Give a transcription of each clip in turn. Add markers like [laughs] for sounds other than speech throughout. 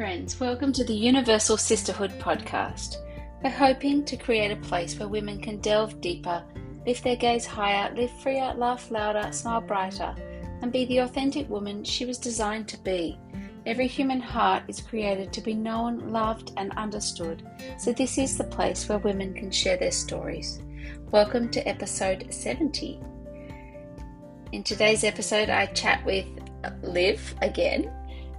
friends. Welcome to the Universal Sisterhood podcast. We're hoping to create a place where women can delve deeper, lift their gaze higher, live freer, laugh louder, smile brighter, and be the authentic woman she was designed to be. Every human heart is created to be known, loved, and understood, so this is the place where women can share their stories. Welcome to episode 70. In today's episode, I chat with Liv again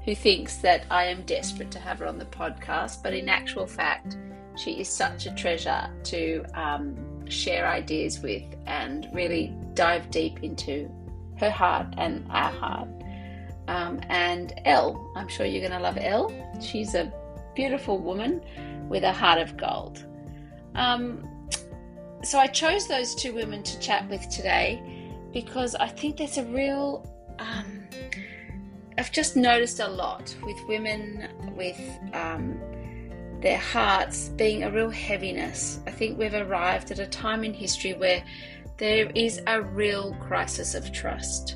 who thinks that I am desperate to have her on the podcast, but in actual fact, she is such a treasure to um, share ideas with and really dive deep into her heart and our heart. Um, and Elle, I'm sure you're going to love Elle. She's a beautiful woman with a heart of gold. Um, so I chose those two women to chat with today because I think there's a real um, I've just noticed a lot with women with um, their hearts being a real heaviness. I think we've arrived at a time in history where there is a real crisis of trust.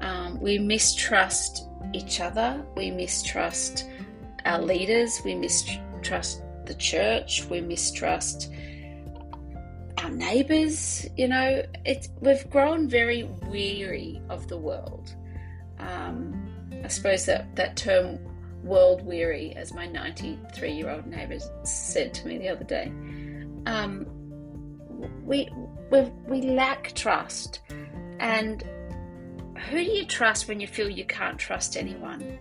Um, we mistrust each other, we mistrust our leaders, we mistrust the church, we mistrust our neighbors. You know, it's, we've grown very weary of the world. Um, I suppose that, that term world weary, as my 93 year old neighbour said to me the other day, um, we, we, lack trust. And who do you trust when you feel you can't trust anyone?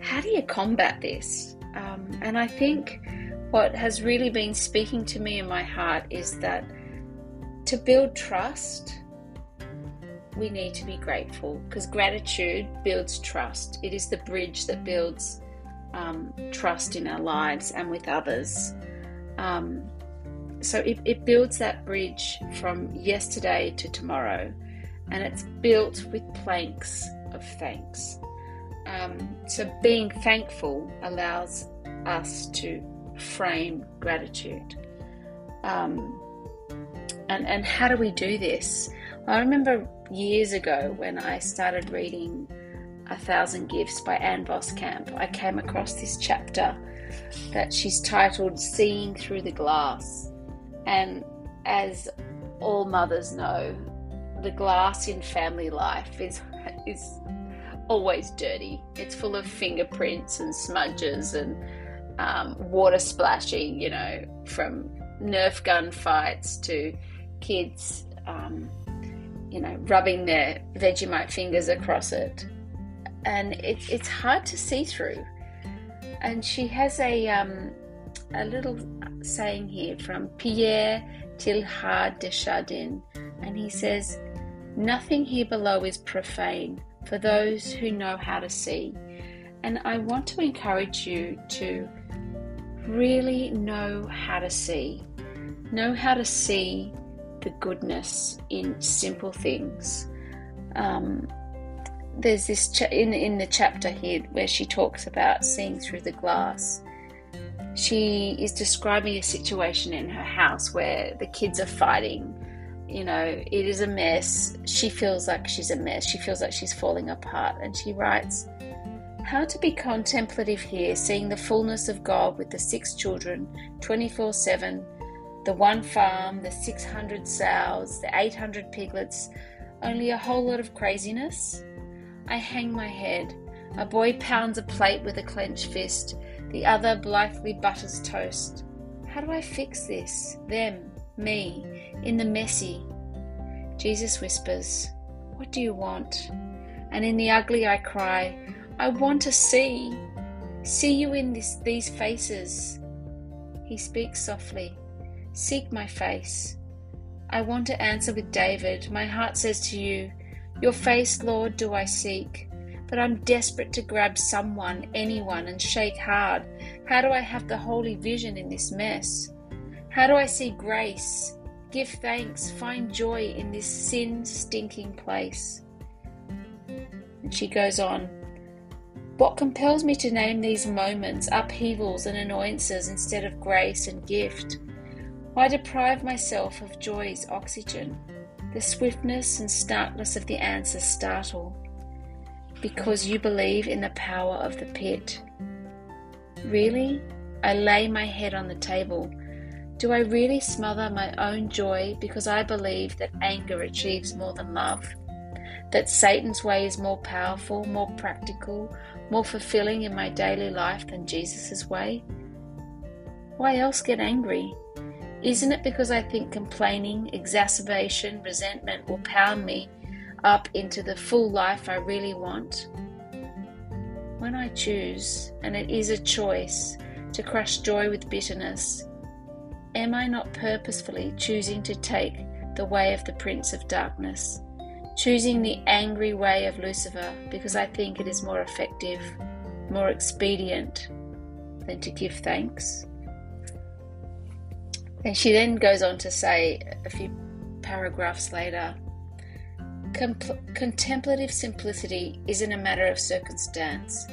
How do you combat this? Um, and I think what has really been speaking to me in my heart is that to build trust, we need to be grateful because gratitude builds trust. It is the bridge that builds um, trust in our lives and with others. Um, so it, it builds that bridge from yesterday to tomorrow, and it's built with planks of thanks. Um, so being thankful allows us to frame gratitude. Um, and, and how do we do this? I remember years ago when I started reading A Thousand Gifts by Ann Voskamp, I came across this chapter that she's titled Seeing Through the Glass. And as all mothers know, the glass in family life is is always dirty. It's full of fingerprints and smudges and um, water splashing, you know, from Nerf gun fights to kids um, you know, rubbing their Vegemite fingers across it. And it, it's hard to see through. And she has a, um, a little saying here from Pierre Teilhard de Chardin, and he says, Nothing here below is profane for those who know how to see. And I want to encourage you to really know how to see. Know how to see the goodness in simple things. Um, there's this cha- in in the chapter here where she talks about seeing through the glass. She is describing a situation in her house where the kids are fighting. You know, it is a mess. She feels like she's a mess. She feels like she's falling apart. And she writes, How to be contemplative here, seeing the fullness of God with the six children 24 7 the one farm, the 600 sows, the 800 piglets, only a whole lot of craziness? I hang my head. A boy pounds a plate with a clenched fist, the other blithely butters toast. How do I fix this? Them, me, in the messy. Jesus whispers, What do you want? And in the ugly I cry, I want to see. See you in this, these faces. He speaks softly. Seek my face. I want to answer with David. My heart says to you, Your face, Lord, do I seek. But I'm desperate to grab someone, anyone, and shake hard. How do I have the holy vision in this mess? How do I see grace, give thanks, find joy in this sin stinking place? And she goes on, What compels me to name these moments, upheavals, and annoyances instead of grace and gift? Why deprive myself of joy's oxygen? The swiftness and starkness of the answer startle. Because you believe in the power of the pit. Really? I lay my head on the table. Do I really smother my own joy because I believe that anger achieves more than love? That Satan's way is more powerful, more practical, more fulfilling in my daily life than Jesus' way? Why else get angry? Isn't it because I think complaining, exacerbation, resentment will pound me up into the full life I really want? When I choose, and it is a choice, to crush joy with bitterness, am I not purposefully choosing to take the way of the Prince of Darkness, choosing the angry way of Lucifer because I think it is more effective, more expedient than to give thanks? And she then goes on to say a few paragraphs later contemplative simplicity isn't a matter of circumstance,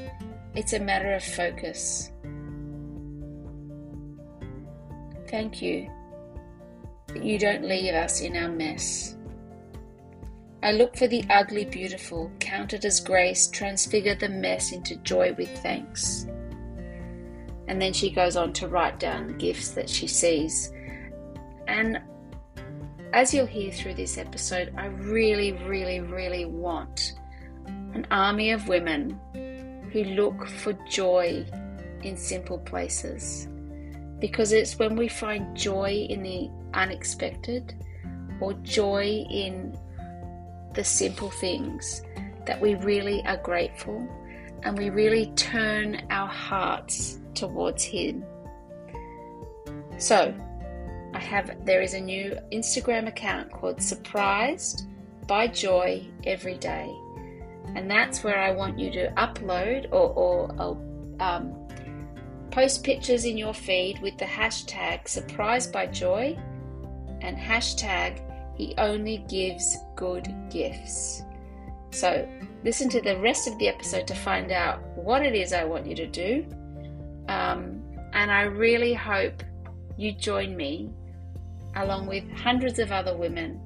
it's a matter of focus. Thank you that you don't leave us in our mess. I look for the ugly beautiful, count it as grace, transfigure the mess into joy with thanks. And then she goes on to write down the gifts that she sees. And as you'll hear through this episode, I really, really, really want an army of women who look for joy in simple places. Because it's when we find joy in the unexpected or joy in the simple things that we really are grateful and we really turn our hearts towards Him. So, I have there is a new Instagram account called Surprised by Joy Every Day, and that's where I want you to upload or, or um, post pictures in your feed with the hashtag Surprised by Joy and hashtag He Only Gives Good Gifts. So listen to the rest of the episode to find out what it is I want you to do. Um, and I really hope you join me along with hundreds of other women,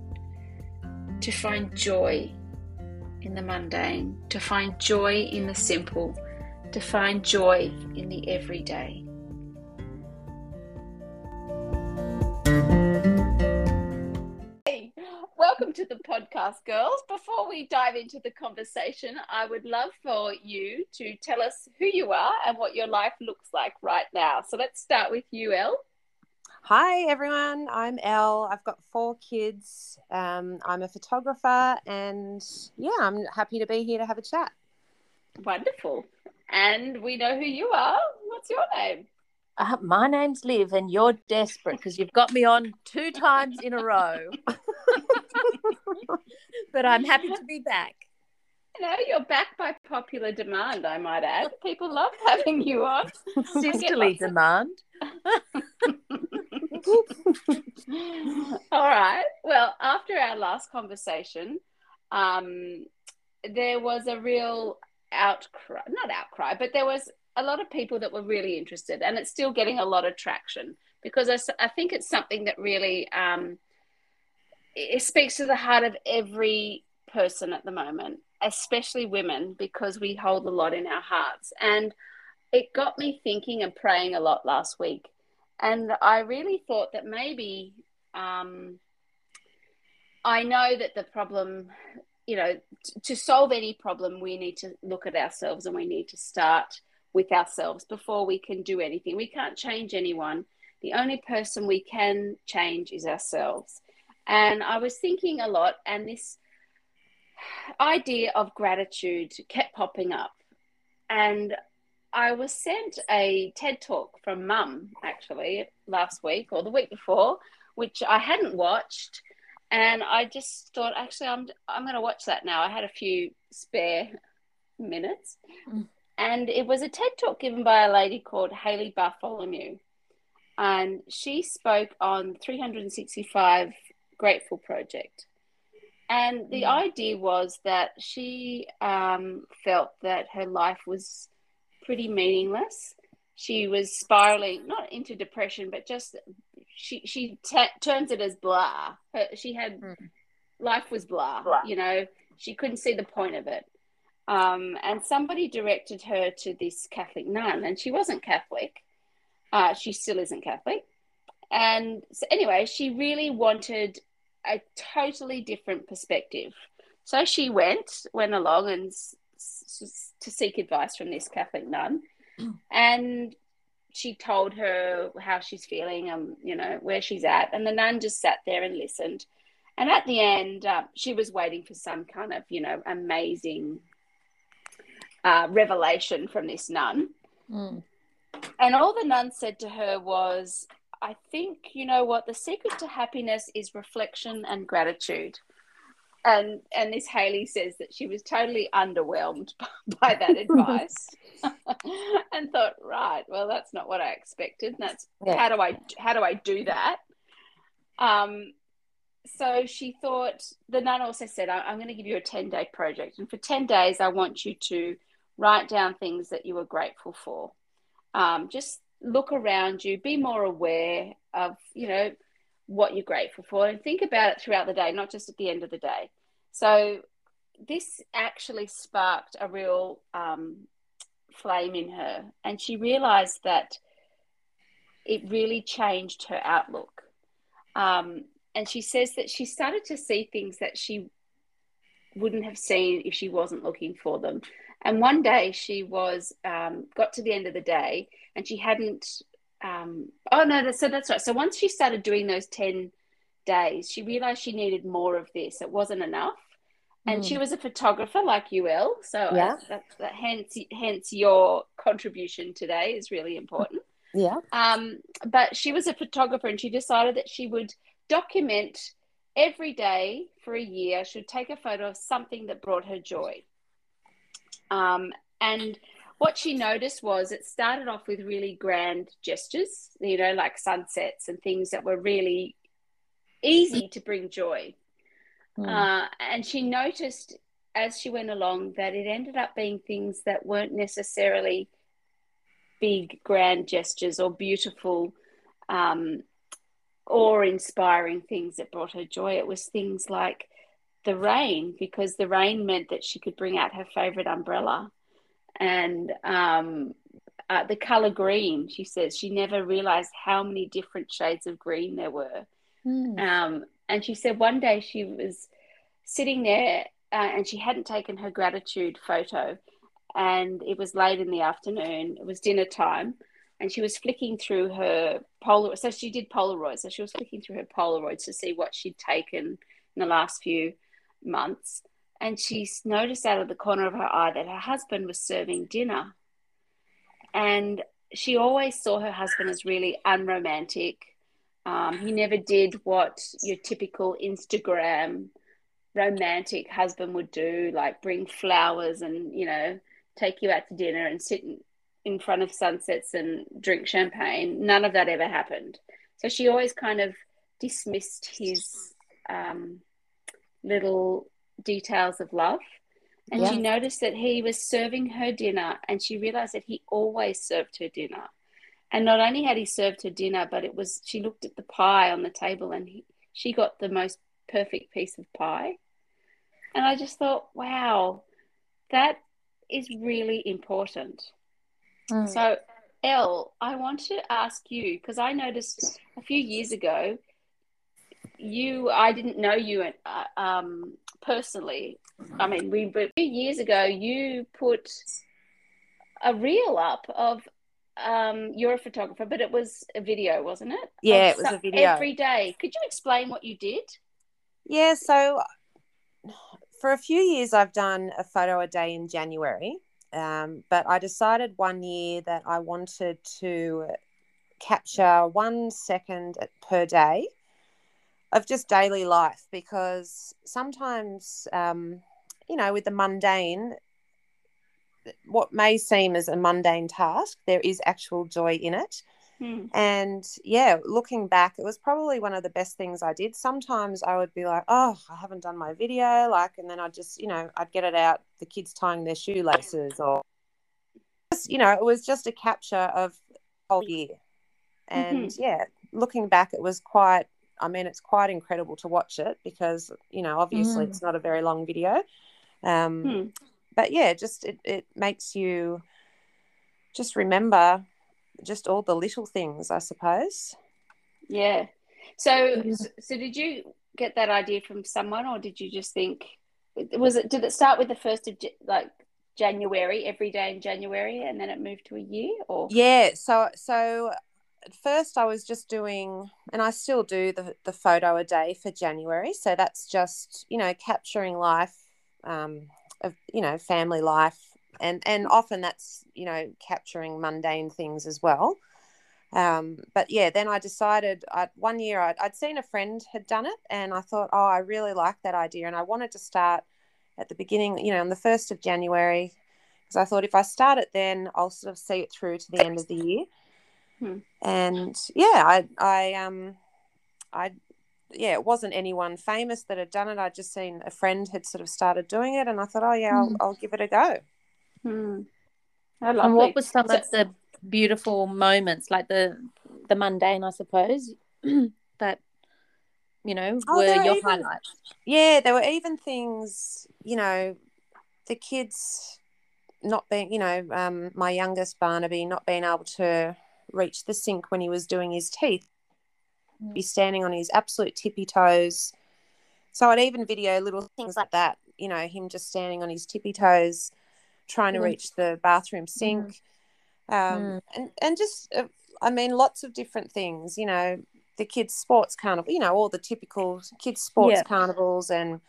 to find joy in the mundane, to find joy in the simple, to find joy in the everyday. Hey, welcome to the podcast, girls. Before we dive into the conversation, I would love for you to tell us who you are and what your life looks like right now. So let's start with you, Elle. Hi, everyone. I'm Elle. I've got four kids. Um, I'm a photographer, and yeah, I'm happy to be here to have a chat. Wonderful. And we know who you are. What's your name? Uh, my name's Liv, and you're desperate because you've got me on two times in a row. [laughs] but I'm happy to be back. You know, you're back by popular demand, I might add. People love having you on. Sisterly [laughs] demand. [laughs] [laughs] All right. Well, after our last conversation, um, there was a real outcry, not outcry, but there was a lot of people that were really interested, and it's still getting a lot of traction because I, I think it's something that really um, it speaks to the heart of every person at the moment, especially women, because we hold a lot in our hearts. And it got me thinking and praying a lot last week and I really thought that maybe um, I know that the problem, you know, t- to solve any problem, we need to look at ourselves and we need to start with ourselves before we can do anything. We can't change anyone. The only person we can change is ourselves. And I was thinking a lot, and this [sighs] idea of gratitude kept popping up. And I was sent a TED talk from Mum actually last week or the week before, which I hadn't watched, and I just thought actually I'm I'm going to watch that now. I had a few spare minutes, mm. and it was a TED talk given by a lady called Hailey Bartholomew, and she spoke on 365 Grateful Project. And the mm. idea was that she um, felt that her life was pretty meaningless. She was spiraling, not into depression, but just she she t- turns it as blah. Her, she had mm. life was blah, blah. You know, she couldn't see the point of it. Um, and somebody directed her to this Catholic nun, and she wasn't Catholic. Uh, she still isn't Catholic. And so, anyway, she really wanted a totally different perspective. So she went, went along and s- s- to seek advice from this Catholic nun, and she told her how she's feeling, and you know, where she's at, and the nun just sat there and listened. And at the end, uh, she was waiting for some kind of, you know, amazing uh, revelation from this nun. Mm. And all the nun said to her was, I think, you know what, the secret to happiness is reflection and gratitude. And and this Hailey says that she was totally underwhelmed [laughs] by that advice [laughs] and thought, right, well, that's not what I expected. That's Yeah. how do I how do I do that? Um, so she thought the nun also said, "I- I'm going to give you a 10 day project, and for 10 days, I want you to write down things that you are grateful for. Um, just look around you, be more aware of, you know, what you're grateful for, and think about it throughout the day, not just at the end of the day. So this actually sparked a real um, flame in her, and she realized that it really changed her outlook. Um, and she says that she started to see things that she wouldn't have seen if she wasn't looking for them. And one day she was um, got to the end of the day and she hadn't. Um, oh no, so that's right. So once she started doing those ten days, she realized she needed more of this. It wasn't enough. And she was a photographer like you, Elle. So Yeah. uh, that, that hence, hence your contribution today is really important. Yeah. Um, but she was a photographer and she decided that she would document every day for a year, she would take a photo of something that brought her joy. Um, and what she noticed was it started off with really grand gestures, you know, like sunsets and things that were really easy to bring joy. Mm. Uh, and she noticed as she went along that it ended up being things that weren't necessarily big, grand gestures or beautiful um, or inspiring things that brought her joy. It was things like the rain, because the rain meant that she could bring out her favorite umbrella. And um, uh, the color green, she says, she never realized how many different shades of green there were. Mm. Um, and she said one day she was sitting there uh, and she hadn't taken her gratitude photo. And it was late in the afternoon, it was dinner time. And she was flicking through her Polaroid. So she did Polaroids. So she was flicking through her Polaroids to see what she'd taken in the last few months. And she noticed out of the corner of her eye that her husband was serving dinner. And she always saw her husband as really unromantic. Um, he never did what your typical Instagram romantic husband would do, like bring flowers and, you know, take you out to dinner and sit in, front of sunsets and drink champagne. None of that ever happened. So she always kind of dismissed his um, little details of love. And she noticed that he was serving her dinner, and she realized that he always served her dinner. And not only had he served her dinner, but it was she looked at the pie on the table, and he, she got the most perfect piece of pie. And I just thought, wow, that is really important. Mm. So, Elle, I want to ask you because I noticed a few years ago, you I didn't know you uh, um, personally. I mean, we but a few years ago you put a reel up of um, you're a photographer, but it was a video, wasn't it? Yeah, it was a video. every day. Could you explain what you did? Yeah, so for a few years, I've done a photo a day in January, um, but I decided one year that I wanted to capture one second per day of just daily life because sometimes, um, you know, with the mundane, what may seem as a mundane task, there is actual joy in it. Hmm. And yeah, looking back, it was probably one of the best things I did. Sometimes I would be like, oh, I haven't done my video. Like, and then I'd just, you know, I'd get it out, the kids tying their shoelaces or, just, you know, it was just a capture of the whole year. And yeah, looking back, it was quite, I mean, it's quite incredible to watch it because, you know, obviously Mm. it's not a very long video. Um, Hmm. But yeah, just it, it makes you just remember just all the little things, I suppose. Yeah. So, so did you get that idea from someone, or did you just think? Was it? Did it start with the first of like January, every day in January, and then it moved to a year, or? Yeah. So, so at first I was just doing, and I still do the the photo a day for January. So that's just you know capturing life, um, of you know family life, and and often that's you know capturing mundane things as well. Um, but yeah, then I decided I, one year I'd, I'd seen a friend had done it, and I thought, oh, I really like that idea, and I wanted to start at the beginning, you know, on the first of January, because I thought if I start it then, I'll sort of see it through to the end of the year. Hmm. And yeah, I, I, um, I, yeah, it wasn't anyone famous that had done it. I'd just seen a friend had sort of started doing it, and I thought, oh yeah, I'll, Hmm. I'll give it a go. Hmm. Oh, And what was some So- of the beautiful moments, like the the mundane, I suppose, [clears throat] that you know Oh, were there your even- highlights? Yeah, there were even things, you know, the kids not being, you know, um, my youngest Barnaby not being able to reach the sink when he was doing his teeth, be standing on his absolute tippy toes. So I'd even video little things like that, you know, him just standing on his tippy toes, trying to Mm. reach the bathroom sink. Um, Mm. and, and just, uh, I mean, lots of different things, you know, the kids' sports carnival, you know, all the typical kids' sports Yeah. carnivals and,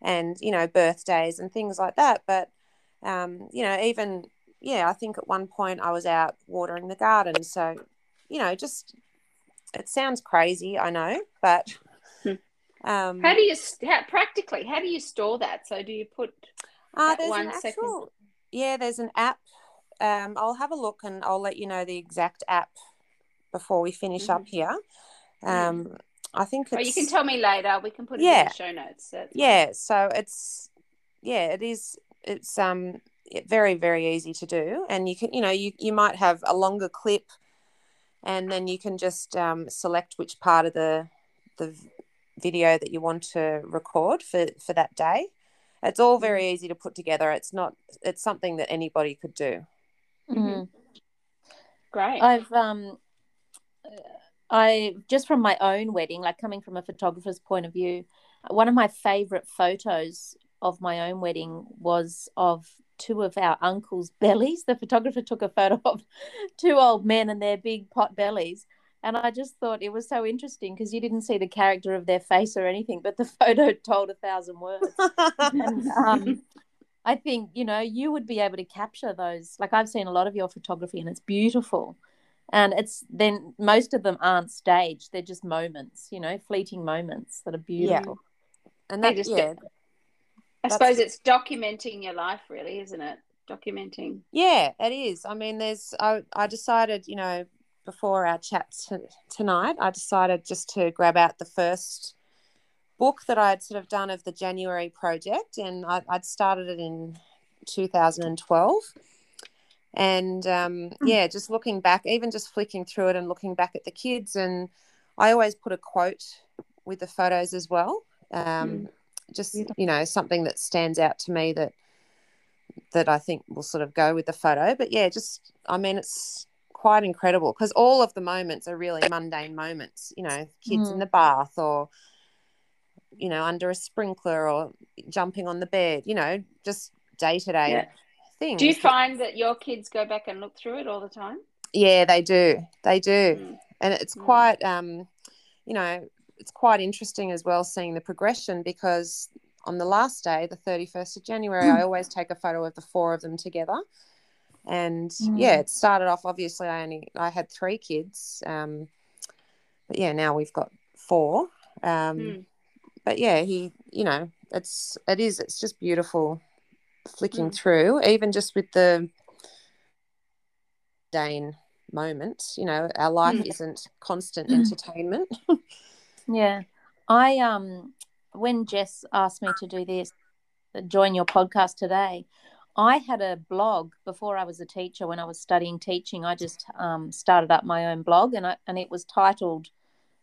and, you know, birthdays and things like that. But, um, you know, even, yeah, I think at one point I was out watering the garden. So, you know, just, it sounds crazy, I know, but, Hmm. um, How do you how, practically? How do you store that? So do you put? Uh, there's one an second? yeah, there's an app. Um, I'll have a look and I'll let you know the exact app before we finish up here. Um, I think it's, Oh, you can tell me later. We can put it in the show notes. Fine. yeah, so it's, yeah, it is, it's, um, very, very easy to do. And you can, you know, you, you might have a longer clip and then you can just, um, select which part of the, the video that you want to record for, for that day. It's all very easy to put together. It's not, it's something that anybody could do. Mhm. Great. I've um, I just from my own wedding, like coming from a photographer's point of view, one of my favorite photos of my own wedding was of two of our uncles' [laughs] bellies. The photographer took a photo of two old men and their big pot bellies. And I just thought it was so interesting because you didn't see the character of their face or anything, but the [laughs] photo told a thousand words. and um, [laughs] I think you know you would be able to capture those. Like I've seen a lot of your photography, and it's beautiful. And it's then most of them aren't staged; they're just moments, you know, fleeting moments that are beautiful. Yeah. and that, just yeah, I suppose it's documenting your life, really, isn't it? Documenting. Yeah, it is. I mean, there's. I I decided, you know, before our chat t- tonight, I decided just to grab out the first book that I had sort of done of the January project, and I, I'd started it in 2012. And um, yeah, just looking back, even just flicking through it and looking back at the kids, and I always put a quote with the photos as well. Um, Just you know, something that stands out to me that that I think will sort of go with the photo. But yeah, just I mean, it's quite incredible because all of the moments are really mundane moments. You know, kids in Mm. the bath or you know under a sprinkler or jumping on the bed. You know, just day to day things. Do you find that your kids go back and look through it all the time? Yeah, they do. They do, Mm. and it's Mm. quite um, you know, it's quite interesting as well seeing the progression because on the last day, the 31st of January, I always take a photo of the four of them together. And yeah, Mm. it started off obviously I only I had three kids. Um, but yeah, now we've got four. Um, Mm. but yeah, he, you know, it's it is it's just beautiful flicking Mm. through, even just with the Dane moment. You know, our life Mm. isn't constant entertainment. [laughs] Yeah. I um when Jess asked me to do this, join your podcast today, I had a blog before I was a teacher when I was studying teaching. I just um, started up my own blog and I, and it was titled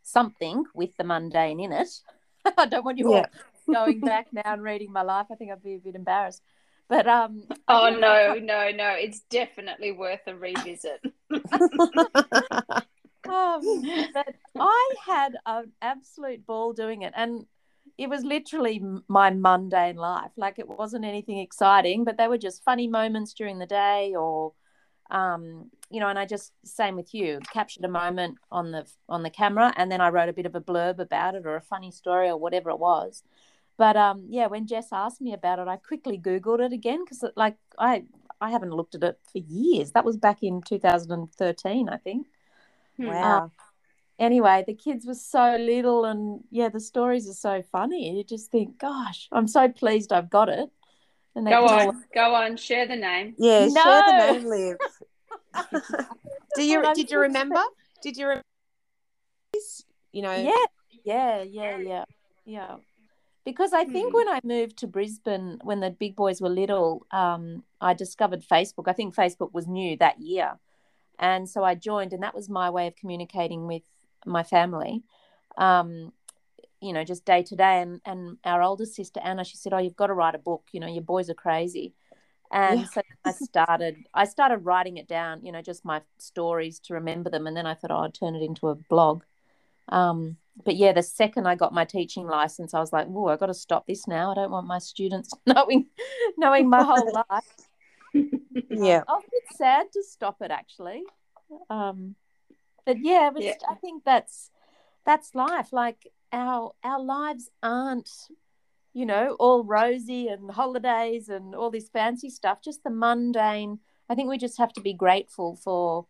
something with the mundane in it. [laughs] I don't want you Yeah. all [laughs] going back now and reading my life. I think I'd be a bit embarrassed. But um. Oh no, no, no! It's definitely worth a revisit. [laughs] um, [laughs] but I had an absolute ball doing it, and it was literally my mundane life. Like it wasn't anything exciting, but they were just funny moments during the day, or um, you know. And I just same with you, captured a moment on the on the camera, and then I wrote a bit of a blurb about it or a funny story or whatever it was. But um, yeah, when Jess asked me about it, I quickly Googled it again because like I I haven't looked at it for years. That was back in 2013, I think. Wow. Um, anyway, the kids were so little, and yeah, the stories are so funny. You just think, gosh, I'm so pleased I've got it. And go on, all... go on, share the name. Yeah, no! share the name, Liv. [laughs] Do you did you remember? Did you remember? You know. Yeah, yeah, yeah, yeah, yeah. Because I think hmm. when I moved to Brisbane, when the big boys were little, um, I discovered Facebook. I think Facebook was new that year. And so I joined, and that was my way of communicating with my family, um, you know, just day to day. And, and our older sister, Anna, she said, Oh, you've got to write a book. You know, your boys are crazy. And yeah. so I started, I started writing it down, you know, just my stories to remember them. And then I thought, oh, I'd turn it into a blog. Um, but yeah, the second I got my teaching license, I was like, "Oh, I got to stop this now. I don't want my students [laughs] knowing knowing my [laughs] whole life." Yeah, I was a bit sad to stop it actually. Um, but yeah, but yeah. I think that's that's life. Like our our lives aren't, you know, all rosy and holidays and all this fancy stuff. Just the mundane. I think we just have to be grateful for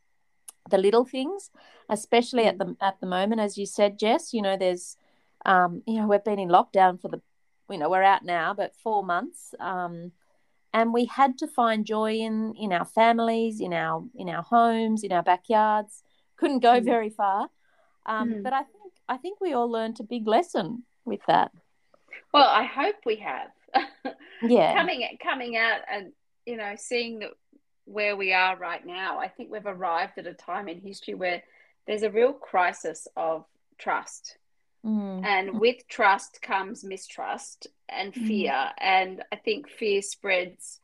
the little things, especially at the at the moment, as you said, Jess. You know, there's, um, you know, we've been in lockdown for the, you know, we're out now, but four months. Um, and we had to find joy in in our families in our in our homes in our backyards. Couldn't go mm. very far. Um, mm. but i think i think we all learned a big lesson with that. Well i hope we have. [laughs] Yeah. Coming coming out and you know seeing that where we are right now i think we've arrived at a time in history where there's a real crisis of trust mm. and with trust comes mistrust and mm. fear. Mm. And I think fear spreads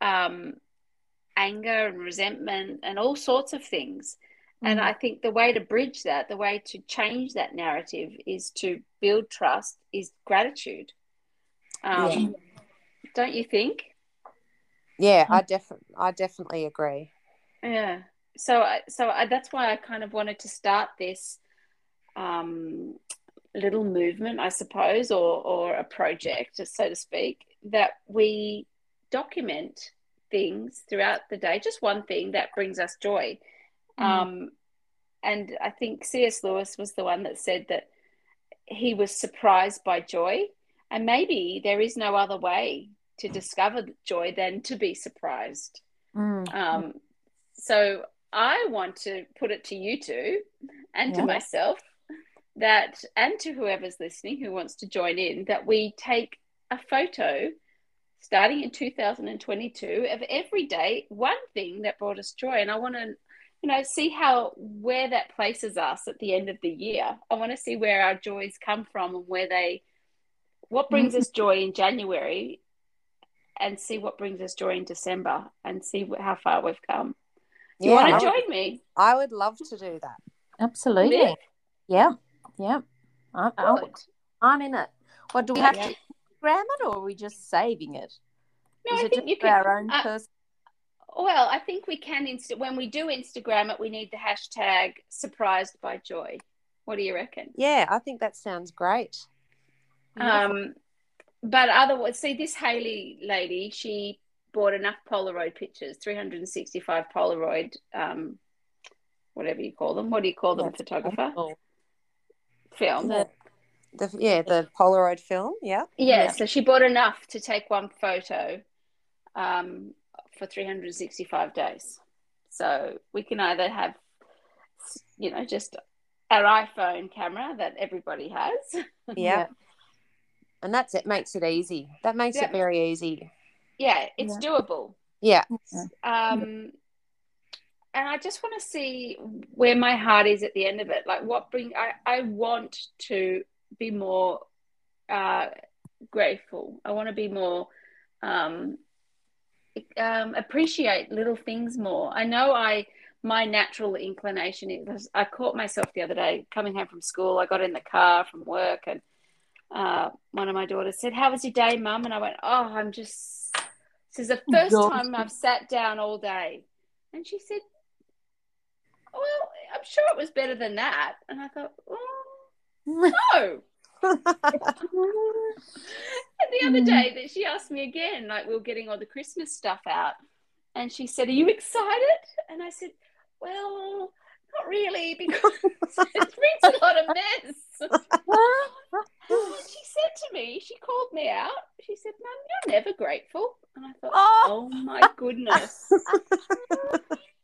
um, anger and resentment and all sorts of things. Mm. And I think the way to bridge that, the way to change that narrative is to build trust, is gratitude. Um, yeah. Don't you think? Yeah, I definitely, I definitely agree. Yeah. So, so I, that's why I kind of wanted to start this um, little movement, I suppose, or, or a project, so to speak, that we document things throughout the day, just one thing that brings us joy. Mm. Um, and I think C.S. Lewis was the one that said that he was surprised by joy. And maybe there is no other way to discover joy than to be surprised. Mm. Um, so I want to put it to you two and yeah. to myself that, and to whoever's listening who wants to join in, that we take a photo starting in 2022 of every day, one thing that brought us joy. And I want to, you know, see how, where that places us at the end of the year. I want to see where our joys come from and where they, what brings mm-hmm. us joy in January and see what brings us joy in December and see how far we've come. Do you want to join me? I would love to do that. Absolutely. Yeah. Yeah. I'm, I'm in it. What do we have yeah. to Instagram it or are we just saving it? No, Is I think you can. Our own uh, person? Well, I think we can. Inst- when we do Instagram it, we need the hashtag surprised by joy. What do you reckon? Yeah, I think that sounds great. Um, but otherwise, see this Hailey lady, she bought enough Polaroid pictures, 365 Polaroid, um, whatever you call them. What do you call them, That's photographer? Cool film. The, the, yeah, the Polaroid film. Yeah. yeah. Yeah. So she bought enough to take one photo um, for 365 days. So we can either have, you know, just our iPhone camera that everybody has. Yeah. [laughs] yeah. And that's it makes it easy. That makes yeah. it very easy. Yeah, it's yeah. doable. Yeah. Um and I just want to see where my heart is at the end of it. Like what bring I, I want to be more uh, grateful. I want to be more um, um, appreciate little things more. I know I my natural inclination is I caught myself the other day coming home from school. I got in the car from work and uh, one of my daughters said, How was your day, mum? And I went, Oh, I'm just, this is the first time I've sat down all day. And she said, Well, I'm sure it was better than that. And I thought, Oh, [laughs] no. and the other mm. day that she asked me again, like we were getting all the Christmas stuff out, and she said, Are you excited? And I said, Well, not really, because [laughs] it brings a lot of mess. and she said to me, she called me out. She said, Mum, you're never grateful. And I thought, oh, oh my goodness. [laughs]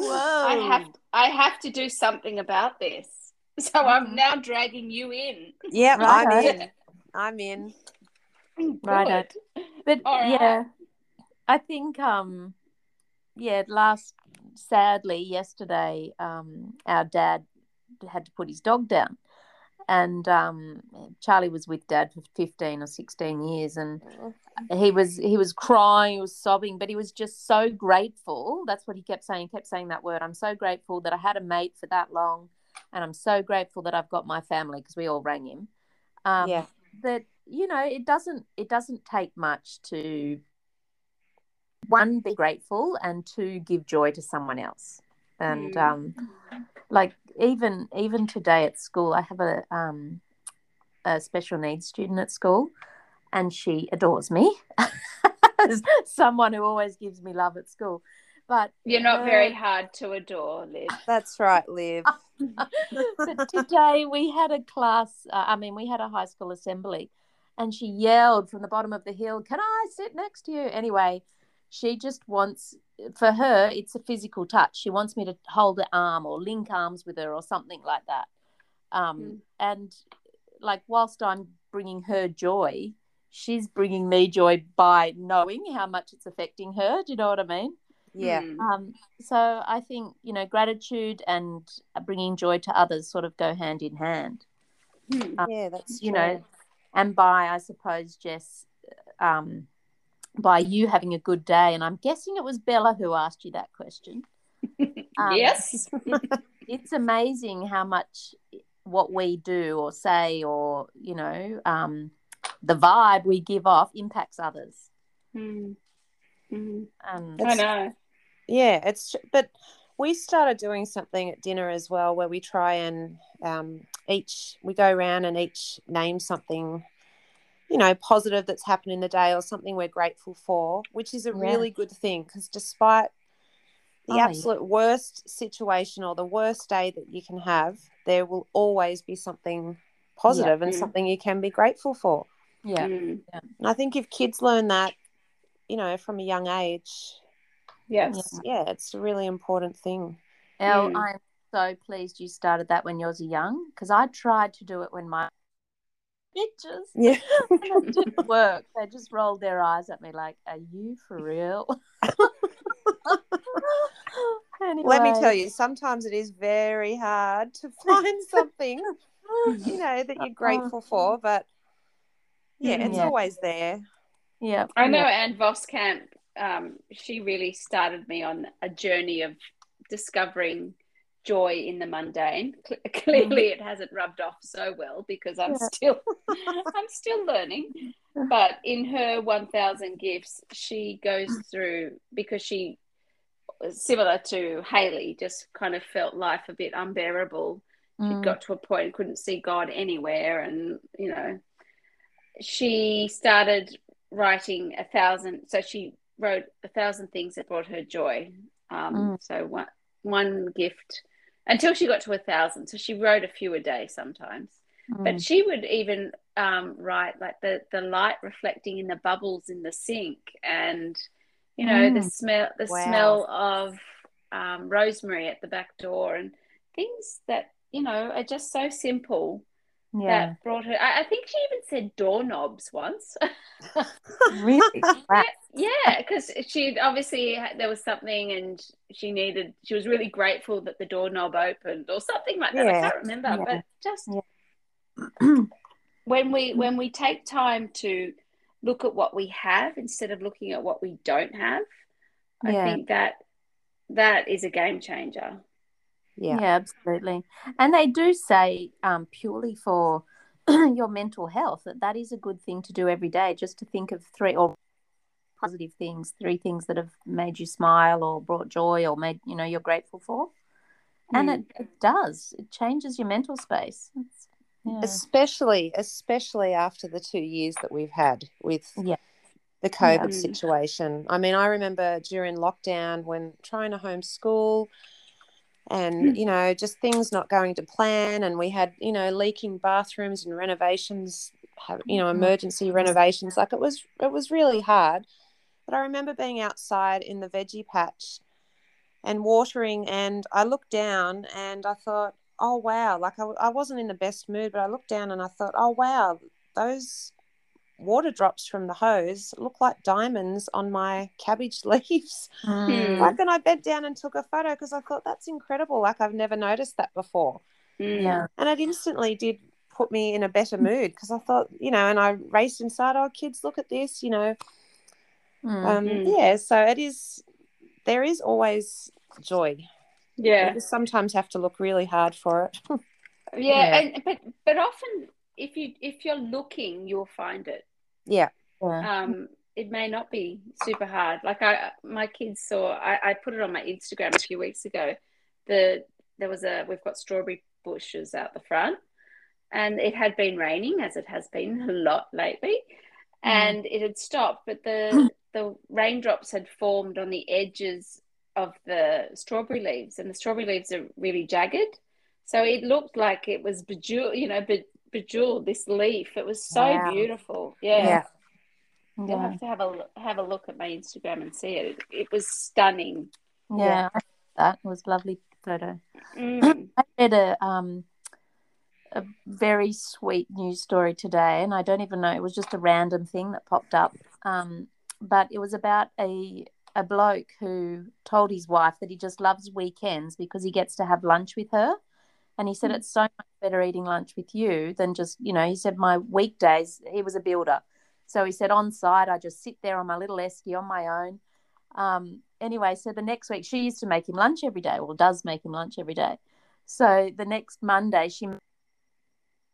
Whoa. I have I have to do something about this. [laughs] So I'm now dragging you in. Yep, Right. [laughs] I'm in. I'm in. Right. But All right. yeah, I think um, yeah, last sadly yesterday, um, our dad had to put his dog down, and um, Charlie was with dad for fifteen or sixteen years, and he was he was crying, he was sobbing, but he was just so grateful. That's what he kept saying. He kept saying that word. I'm so grateful that I had a mate for that long, and I'm so grateful that I've got my family because we all rang him. Um, Yeah. That you know, it doesn't it doesn't take much to one be grateful and two give joy to someone else. And Mm. um, like even even today at school, I have a um, a special needs student at school, and she adores me. As [laughs] someone who always gives me love at school, but You're not very Uh, hard to adore, Liv. That's right, Liv. [laughs] but today we had a class. Uh, I mean, we had a high school assembly, and she yelled from the bottom of the hill, "Can I sit next to you?" Anyway, she just wants. For her, it's a physical touch. She wants me to hold her arm or link arms with her or something like that. Um, Mm. And like, whilst I'm bringing her joy, she's bringing me joy by knowing how much it's affecting her. Do you know what I mean? Yeah. Mm. Um, so I think you know gratitude and bringing joy to others sort of go hand in hand. Mm. Um, Yeah, that's you true. know, and by I suppose Jess, um, by you having a good day, and I'm guessing it was Bella who asked you that question. [laughs] Um, yes. it's amazing how much what we do or say or you know um, the vibe we give off impacts others. Mm. Mm. Um, I know. Yeah, it's but we started doing something at dinner as well where we try and um, each we go around and each name something you know positive that's happened in the day or something we're grateful for which is a Yeah. really good thing because despite the Oh, yeah. absolute worst situation or the worst day that you can have there will always be something positive and Mm. something you can be grateful for yeah, Mm. and i think if kids learn that you know from a young age Yes. yeah it's a really important thing Elle, Mm. I'm so pleased you started that when you was young because I tried to do it when my pictures yeah [laughs] and it didn't [laughs] work. They just rolled their eyes at me like, "Are you for real?" anyway, [laughs] Let me tell you, sometimes it is very hard to find something, you know, that you're grateful for, but yeah, it's Yeah. always there. Yeah, I know yeah. Ann Voskamp, um, she really started me on a journey of discovering joy in the mundane. [laughs] Clearly it hasn't rubbed off so well because I'm Yeah. still [laughs] I'm still learning. But in her 1000 gifts, she goes through because she similar to Hailey just kind of felt life a bit unbearable. Mm, got to a point and couldn't see God anywhere and you know she started writing a thousand so she wrote a thousand things that brought her joy um, Mm. so one, one gift until she got to a thousand so she wrote a few a day sometimes mm, but she would even um, write like the, the light reflecting in the bubbles in the sink and you know the Mm. smell the Wow. smell of um, rosemary at the back door and things that you know are just so simple yeah, that brought her. I, I think she even said doorknobs once. really. [laughs] Yeah, because she obviously there was something, and she needed. She was really grateful that the doorknob opened, or something like that. I can't remember, Yeah. but just Yeah. [clears throat] when we when we take time to look at what we have instead of looking at what we don't have, I think that that is a game changer. Yeah. Yeah, absolutely. And they do say um, purely for [clears throat] your mental health that that is a good thing to do every day, just to think of three or positive things, three things that have made you smile or brought joy or made you know you're grateful for. And Mm. it, it does. It changes your mental space. Yeah. especially especially after the two years that we've had with Yeah. the COVID Yeah. situation. I mean, I remember during lockdown when trying to homeschool and you know just things not going to plan and we had you know leaking bathrooms and renovations have you know Mhm. emergency renovations. Like it was it was really hard. But i remember being outside in the veggie patch and watering and i looked down and i thought oh wow. Like I, I wasn't in the best mood but i looked down and i thought oh wow. Those water drops from the hose look like diamonds on my cabbage [laughs] leaves Mm. like and i bent down and took a photo because i thought that's incredible like i've never noticed that before Mm. Yeah. and it instantly did put me in a better mood because i thought you know and i raced inside oh kids look at this you know Mm. um Mm. yeah so it is there is always joy Yeah. you sometimes have to look really hard for it [laughs] Yeah, Yeah. and but but often if you if you're looking, you'll find it. Yeah yeah. Um, it may not be super hard. Like I, my kids saw. I, I put it on my Instagram a few weeks ago. The there was a we've got strawberry bushes out the front, and it had been raining as it has been a lot lately, and it had stopped, but the [laughs] the raindrops had formed on the edges of the strawberry leaves, and the strawberry leaves are really jagged. So it looked like it was bejeweled, you know, be, bejeweled this leaf. It was so Wow. beautiful. Yeah. yeah You'll Yeah. have to have a have a look at my Instagram and see it. It, it was stunning. Yeah. I saw that was a lovely photo. Mm. [clears throat] I read a um a very sweet news story today, and I don't even know. It was just a random thing that popped up. Um, but it was about a a bloke who told his wife that he just loves weekends because he gets to have lunch with her. And he said Mm. it's so much better eating lunch with you than just, you know, he said my weekdays, he was a builder. So he said on site, I just sit there on my little esky on my own. Um, anyway, so the next week she used to make him lunch every day, or does make him lunch every day. So the next Monday she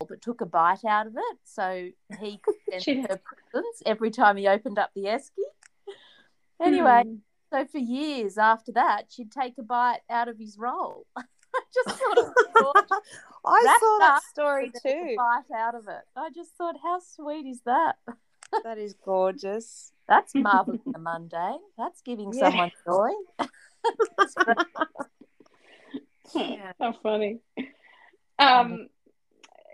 but took a bite out of it, so he [laughs] could send She- her presents every time he opened up the esky. Anyway, Mm. so for years after that, she'd take a bite out of his roll. [laughs] Just sort [laughs] of i Wrapped saw that story but then took a too bite out of it. I just thought, how sweet is that? [laughs] that is gorgeous That's marveling the mundane. That's giving Yeah. someone joy. Yeah. How funny. Um,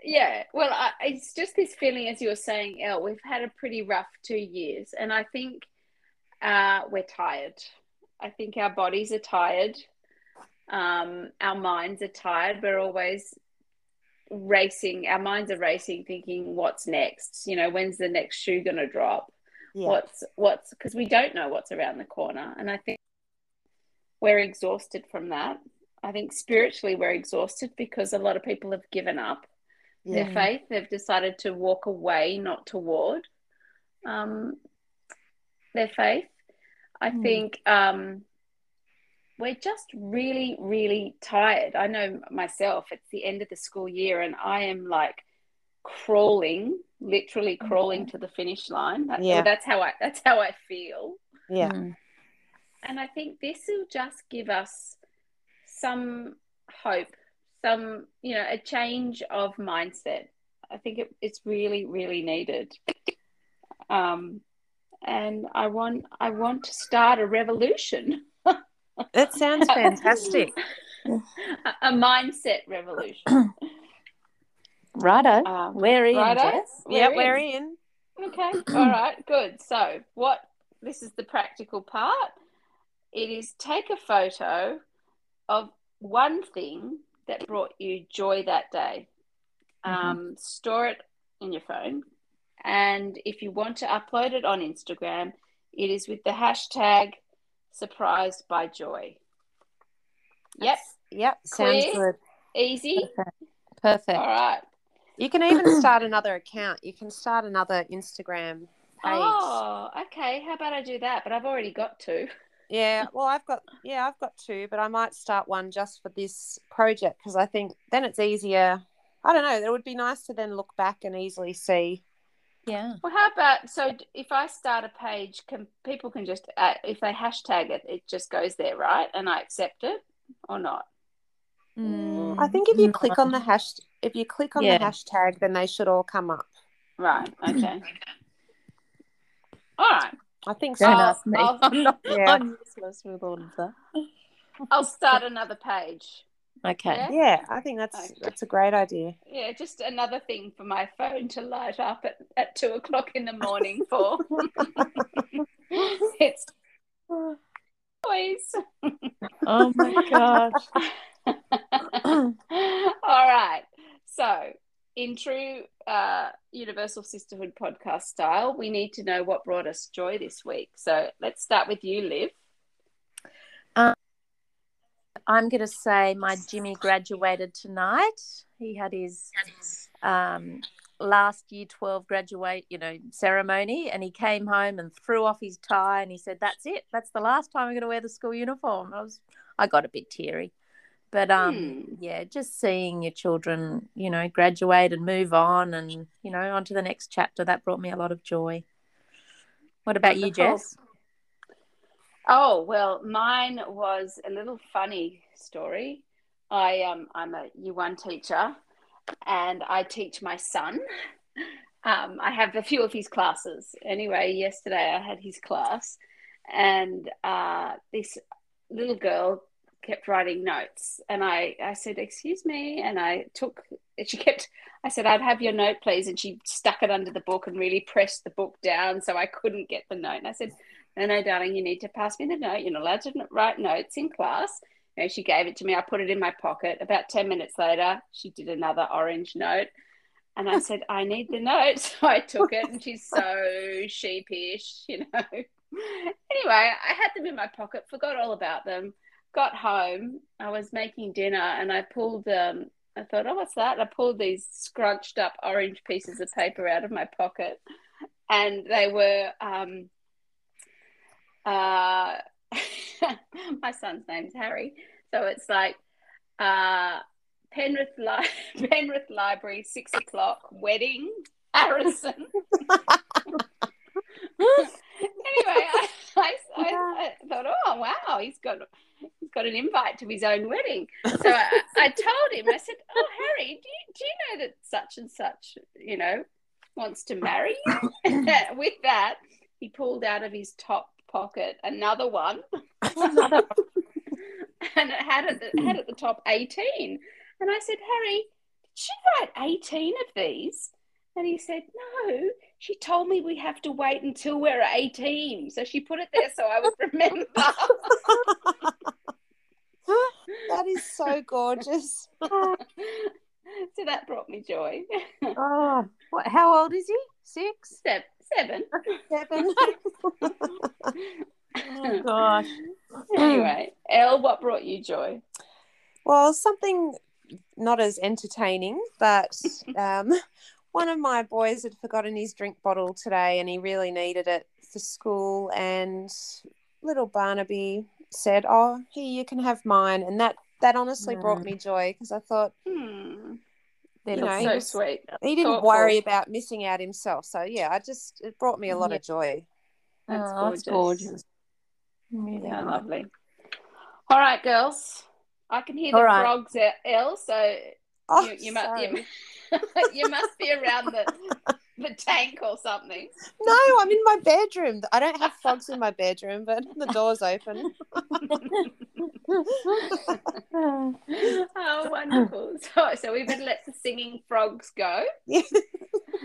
yeah. Well, I, it's just this feeling, as you were saying, Elle. We've had a pretty rough two years, and I think uh, we're tired. I think our bodies are tired. Um, our minds are tired. We're always racing. Our minds are racing, thinking, "What's next? You know, when's the next shoe going to drop?" yeah what's what's because we don't know what's around the corner and i think we're exhausted from that i think spiritually we're exhausted because a lot of people have given up yeah their faith they've decided to walk away not toward um, their faith i Mm. think um, we're just really really tired i know myself it's the end of the school year and i am like crawling literally crawling to the finish line that, Yeah. that's how i that's how i feel yeah Mm. and I think this will just give us some hope, some, you know, a change of mindset. I think it, it's really, really needed. Um, and I want, I want to start a revolution, that sounds [laughs] fantastic a, mindset revolution. [clears throat] Righto. Um, We're in, righto? Jess. yeah in. we're in Okay. [clears throat] All right. Good. So, what this is the practical part. It is take a photo of one thing that brought you joy that day. Um, store it in your phone, and if you want to upload it on Instagram, it is with the hashtag surprised by joy. Yep. yep sounds good Easy. Perfect. All right. You can even [clears throat] start another account. You can start another Instagram page. Oh, okay. How about I do that? But I've already got two. Yeah, well, I've got yeah, I've got two, but I might start one just for this project because I think then it's easier. I don't know. It would be nice to then look back and easily see. Yeah. Well, how about so if I start a page, can people can just uh, if they hashtag it, it just goes there, right? And I accept it or not? Mm, I think if you no. click on the hash, if you click on Yeah. the hashtag, then they should all come up. Right. [clears throat] Okay. All right. I think Don't so. I'll- ask me. I'll- I'm not. Yeah. I'm useless with all of that. I'll start another page. Okay. Yeah? Yeah, I think that's Okay. that's a great idea. Yeah, just another thing for my phone to light up at, at two o'clock in the morning for. [laughs] it's toys. Oh my gosh. [laughs] All right. So, in true uh, Universal Sisterhood podcast style, we need to know what brought us joy this week. So, let's start with you, Liv. I'm going to say my Jimmy graduated tonight. He had his um, last year 12 graduate, you know, ceremony, and he came home and threw off his tie and he said, "That's it. That's the last time I'm going to wear the school uniform." I was, I got a bit teary, but um, Hmm. yeah, just seeing your children, you know, graduate and move on, and you know, on to the next chapter. That brought me a lot of joy. What about you. Jess? Oh well, mine was a little funny story. I um I'm a year one teacher, and I teach my son. Um, I have a few of his classes. Anyway, yesterday I had his class, and uh, this little girl kept writing notes, and I I said, "Excuse me," and I took. She kept. I said, "I'd have your note, please," and she stuck it under the book and really pressed the book down so I couldn't get the note. And I said, no, no, darling, you need to pass me the note. You're not allowed to write notes in class. You know, she gave it to me. I put it in my pocket. About 10 minutes later, she did another orange note. And I said, I need the note. [laughs] So I took it, and she's so [laughs] sheepish, you know. Anyway, I had them in my pocket, forgot all about them, got home. I was making dinner, and I pulled, um, I thought, oh, what's that? I pulled these scrunched up orange pieces of paper out of my pocket, and they were, um, uh, [laughs] my son's name's Harry. So it's like uh, Penrith, Li- [laughs] Penrith Library, six o'clock, wedding, Harrison. [laughs] anyway, I, I, I, thought, oh wow, he's got he's got an invite to his own wedding. So I, I told him, I said, oh Harry, do you, do you know that such and such, you know, wants to marry you? With that, he pulled out of his top pocket another one, [laughs] and it had at the, had at the top eighteen. And I said, Harry, did she write eighteen of these? And he said, No, she told me we have to wait until we're 18. So she put it there so I would remember. [laughs] that is so gorgeous. [laughs] so that brought me joy. Oh, what? How old is he? Six. Se- Seven. Seven. [laughs] Oh gosh. Anyway, Elle, what brought you joy? Well, something not as entertaining, but [laughs] um, one of my boys had forgotten his drink bottle today and he really needed it for school. And little Barnaby said, Oh, here, you can have mine. And that, that honestly brought Mm. me joy because I thought Hmm. They're You know, So was- sweet. he didn't Thoughtful. worry about missing out himself. So, yeah, I just, it brought me a lot Yeah. of joy. That's Oh, that's gorgeous. gorgeous. Really Yeah, lovely. All right, girls. I can hear the All right. frogs, Elle. So Oh, you, you, must, you, [laughs] you must be around the, the tank or something. No, I'm in my bedroom. I don't have frogs in my bedroom, but the door's open. [laughs] oh, wonderful. So, so we better let the singing frogs go. Yeah. [laughs]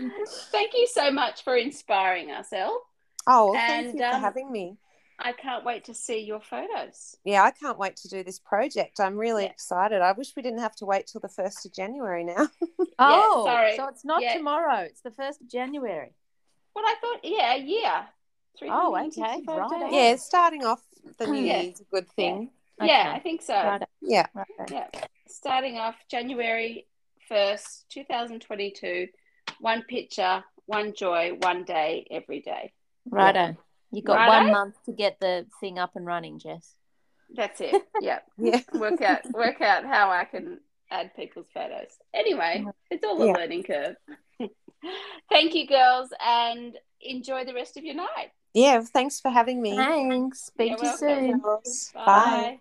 Thank you so much for inspiring us, Elle. Oh, well, thank you for um, having me. I can't wait to see your photos. Yeah, I can't wait to do this project. I'm really Yeah. excited. I wish we didn't have to wait till the 1st of January now. [laughs] Oh, sorry. so it's not Yeah. tomorrow. It's the first of January. Well, I thought, yeah, yeah. Oh, okay. 365 Right. days. yeah, starting off the new Yeah. year's a good thing. Yeah, Okay. I think so. Right. Yeah. Right. Yeah. Starting off January 1st, 2022. One picture, one joy, one day, every day. Righto. You got Righto. one month to get the thing up and running, Jess. That's it. [laughs] Yeah. Yeah. work out work out how I can add people's photos. Anyway, it's all a Yeah. learning curve. [laughs] Thank you, girls, and enjoy the rest of your night. Yeah. Thanks for having me. Thanks. Speak You're to you welcome. soon. Bye.